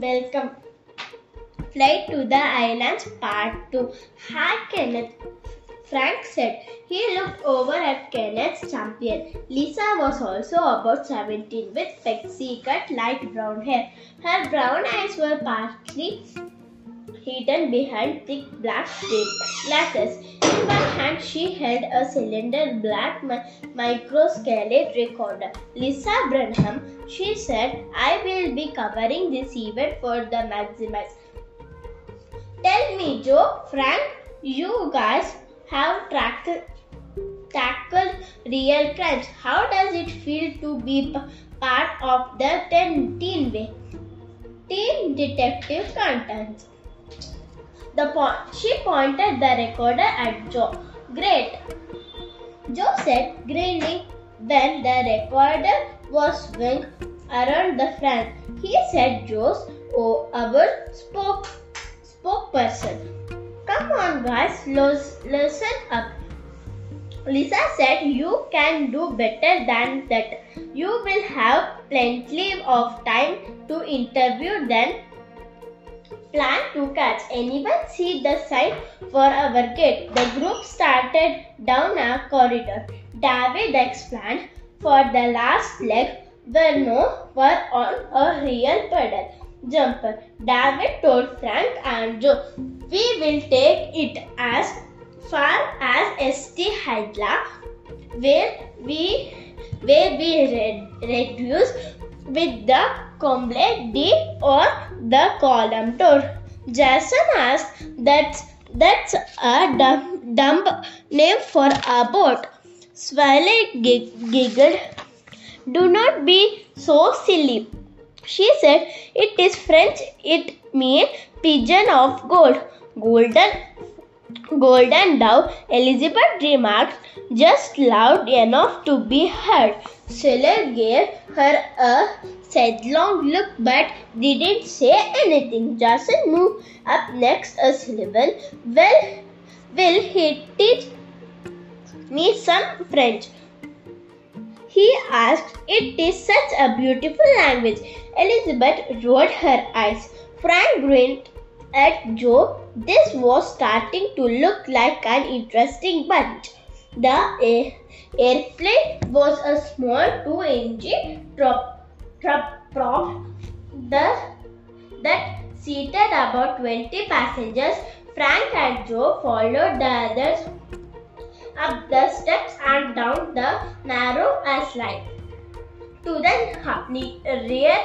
Welcome. Flight to the Islands Part 2. Hi Kenneth. Frank said. He looked over at Kenneth's champion. Lisa was also about 17 with pixie cut light brown hair. Her brown eyes were partly hidden behind thick black glasses. In one hand, she held a cylinder black mi- microscale recorder. Lisa Branham, she said, I will be covering this event for the Maximus. Tell me, Joe, Frank, you guys have tracked, tackled real crimes. How does it feel to be p- part of the ten, teen way? Teen detective contents. The po- she pointed the recorder at Joe. Great. Joe said, grinning when the recorder was swung around the front. He said, Joe's oh, our spoke spokesperson. Come on, guys, listen up. Lisa said, You can do better than that. You will have plenty of time to interview them plan to catch. Anyone see the sign for our gate? The group started down a corridor. David explained for the last leg were no were on a real pedal jumper. David told Frank and Joe, we will take it as far as St. Hydla, where we where we re- reduce with the Comble D or the column tour. Jason asked, that's, that's a dumb, dumb name for a boat. Swiley giggled. Do not be so silly. She said, it is French, it means pigeon of gold. Golden Golden Dove, Elizabeth remarked, just loud enough to be heard. Sailor gave her a sidelong look but didn't say anything. Jason moved up next a Sullivan. Well, will he teach me some French? He asked. It is such a beautiful language. Elizabeth rolled her eyes. Frank grinned at Joe. This was starting to look like an interesting bunch. The air- airplane was a small two-engine prop, prop, prop that seated about 20 passengers. Frank and Joe followed the others up the steps and down the narrow slide to the rear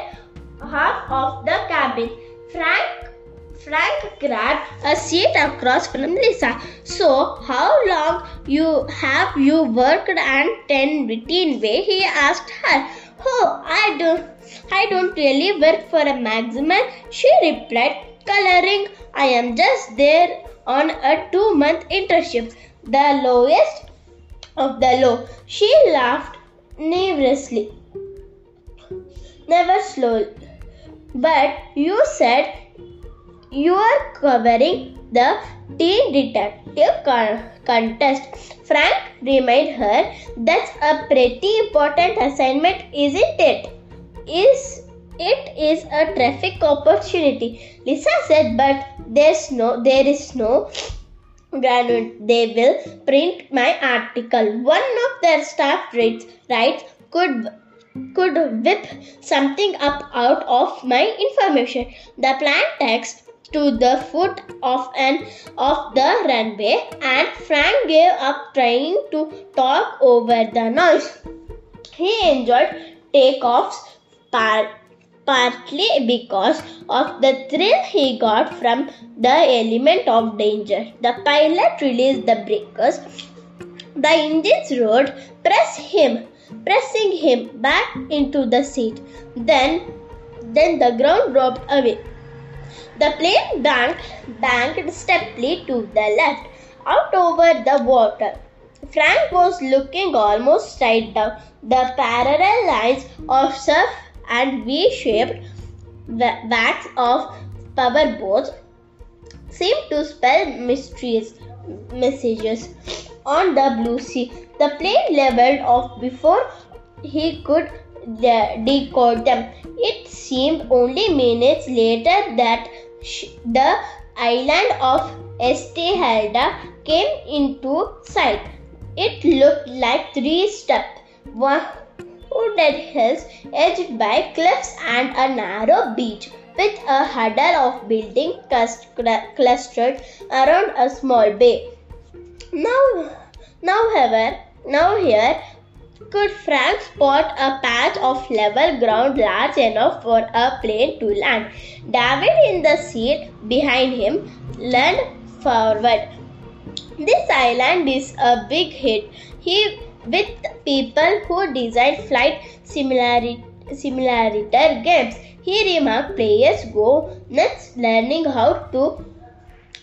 half of the cabin. Frank Frank grabbed a seat across from Lisa. So, how long you have you worked and ten routine way? He asked her. Oh, I don't, I don't really work for a maximum. She replied, coloring. I am just there on a two-month internship, the lowest of the low. She laughed nervously, never slowly. But you said you are covering the teen detective con- contest. Frank reminded her that's a pretty important assignment, isn't it? Is it is a traffic opportunity. Lisa said, but there's no there is no granite. They will print my article. One of their staff writes, writes could could whip something up out of my information. The plan takes to the foot of an of the runway and Frank gave up trying to talk over the noise. He enjoyed takeoffs par- partly because of the thrill he got from the element of danger. The pilot released the breakers. The engines roared, press him, pressing him back into the seat. Then, then the ground dropped away. The plane banked, banked steeply to the left, out over the water. Frank was looking almost straight down. The parallel lines of surf and V-shaped backs of power boats seemed to spell mysterious messages on the blue sea. The plane leveled off before he could decode them. It seemed only minutes later that the island of Estehilda came into sight. It looked like three stepped wooded hills edged by cliffs and a narrow beach with a huddle of buildings clustered around a small bay. Now, now, however, now here could Frank spot a patch of level ground large enough for a plane to land. David in the seat behind him leaned forward. This island is a big hit. He with people who design flight simulator games. He remarked players go nuts learning how to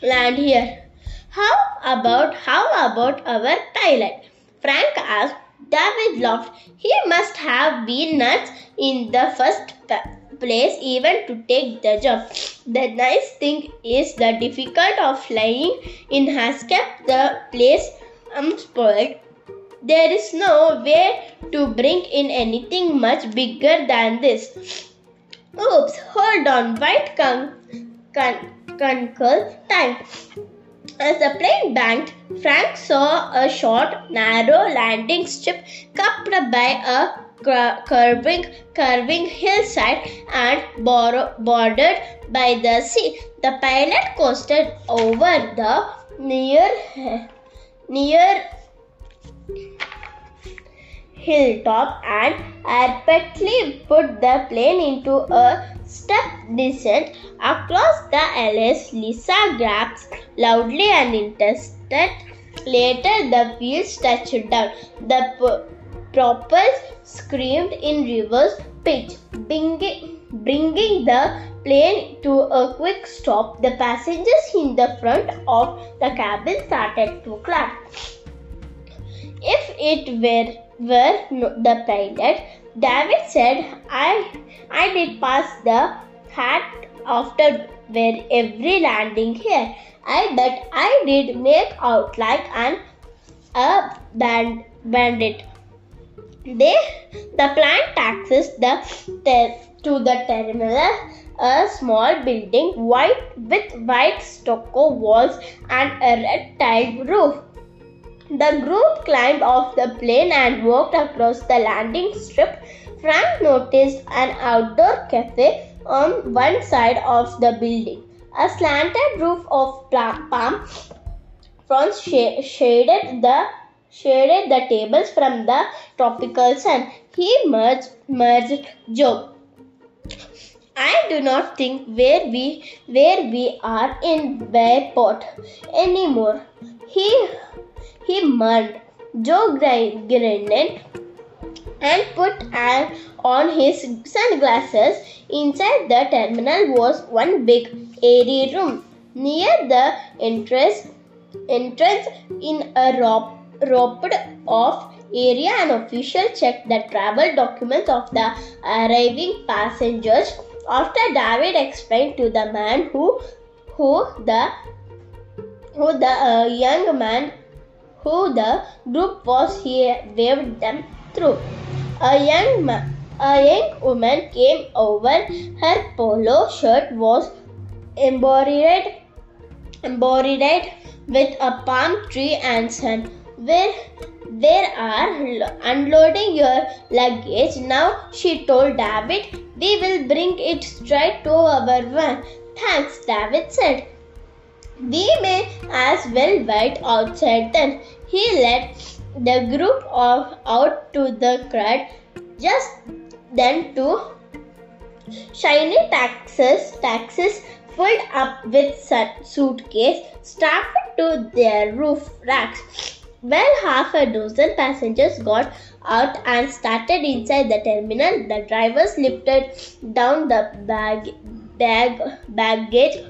land here. How about how about our pilot? Frank asked. David laughed. He must have been nuts in the first place even to take the job. The nice thing is the difficulty of flying in has kept the place unspoiled. There is no way to bring in anything much bigger than this. Oops, hold on, white con- con- conquer time. As the plane banked, Frank saw a short, narrow landing strip cupped by a curving, curving hillside and bordered by the sea. The pilot coasted over the near, near hilltop and abruptly put the plane into a step descent across the LS. Lisa gasped loudly and interested. Later, the wheels touched down. The propellers screamed in reverse pitch, bringing, bringing the plane to a quick stop. The passengers in the front of the cabin started to clap. If it were, were the pilot, David said, I, I did pass the hat after where every landing here. I bet I did make out like an a band, bandit. They, the plant taxes the to the terminal, a small building white with white stucco walls and a red tiled roof. The group climbed off the plane and walked across the landing strip. Frank noticed an outdoor cafe on one side of the building. A slanted roof of palm fronds shaded the shaded the tables from the tropical sun. He merged, merged Joe. I do not think where we where we are in Bayport anymore. He he murmured. Joe grinned and put on his sunglasses. Inside the terminal was one big airy room. Near the entrance, entrance in a roped off area, an official checked the travel documents of the arriving passengers. After David explained to the man who, who the, who the uh, young man who the group was, he waved them through. A young man, a young woman came over. Her polo shirt was embroidered, embroidered with a palm tree and sun. Where there are unloading your luggage now, she told David. We will bring it straight to our van. Thanks, David said. We may as well wait outside then. He led the group of out to the crowd. Just then two shiny taxis, taxis filled up with suitcase strapped to their roof racks. Well, half a dozen passengers got out and started inside the terminal. The drivers lifted down the bag, bag, baggage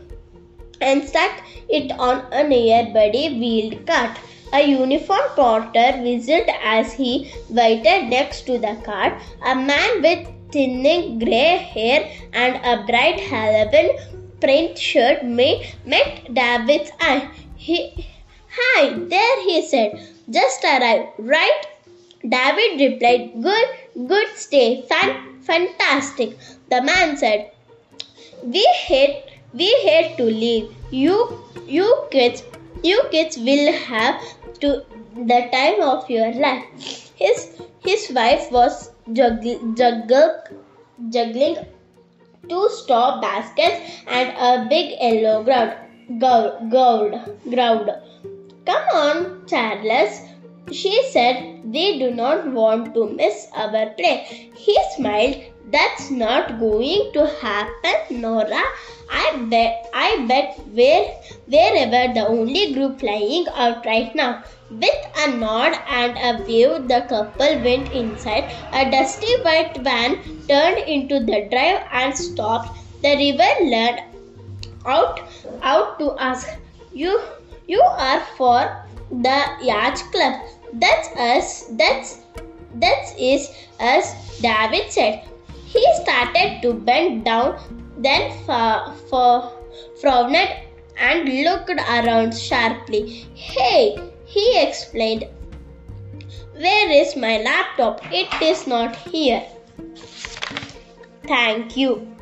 and stuck it on a nearby wheeled cart. A uniformed porter whistled as he waited next to the cart. A man with thinning grey hair and a bright Halloween print shirt met David's eye. He, Hi, there, he said. Just arrived, right? David replied, Good. Good stay. Fan- fantastic. The man said. We hate we hate to leave. You you kids you kids will have to the time of your life. His his wife was juggling, juggling two straw baskets and a big yellow ground. Gold, gold, ground. Come on, Charles, she said. We do not want to miss our play. He smiled. That's not going to happen, Nora. I bet I bet where wherever the only group flying out right now. With a nod and a wave, the couple went inside. A dusty white van turned into the drive and stopped. The river leaned out out to ask, "You you are for the yacht club? That's us. That's that is us." David said. He started to bend down, then for, for frowned and looked around sharply. Hey, he explained. Where is my laptop? It is not here. Thank you.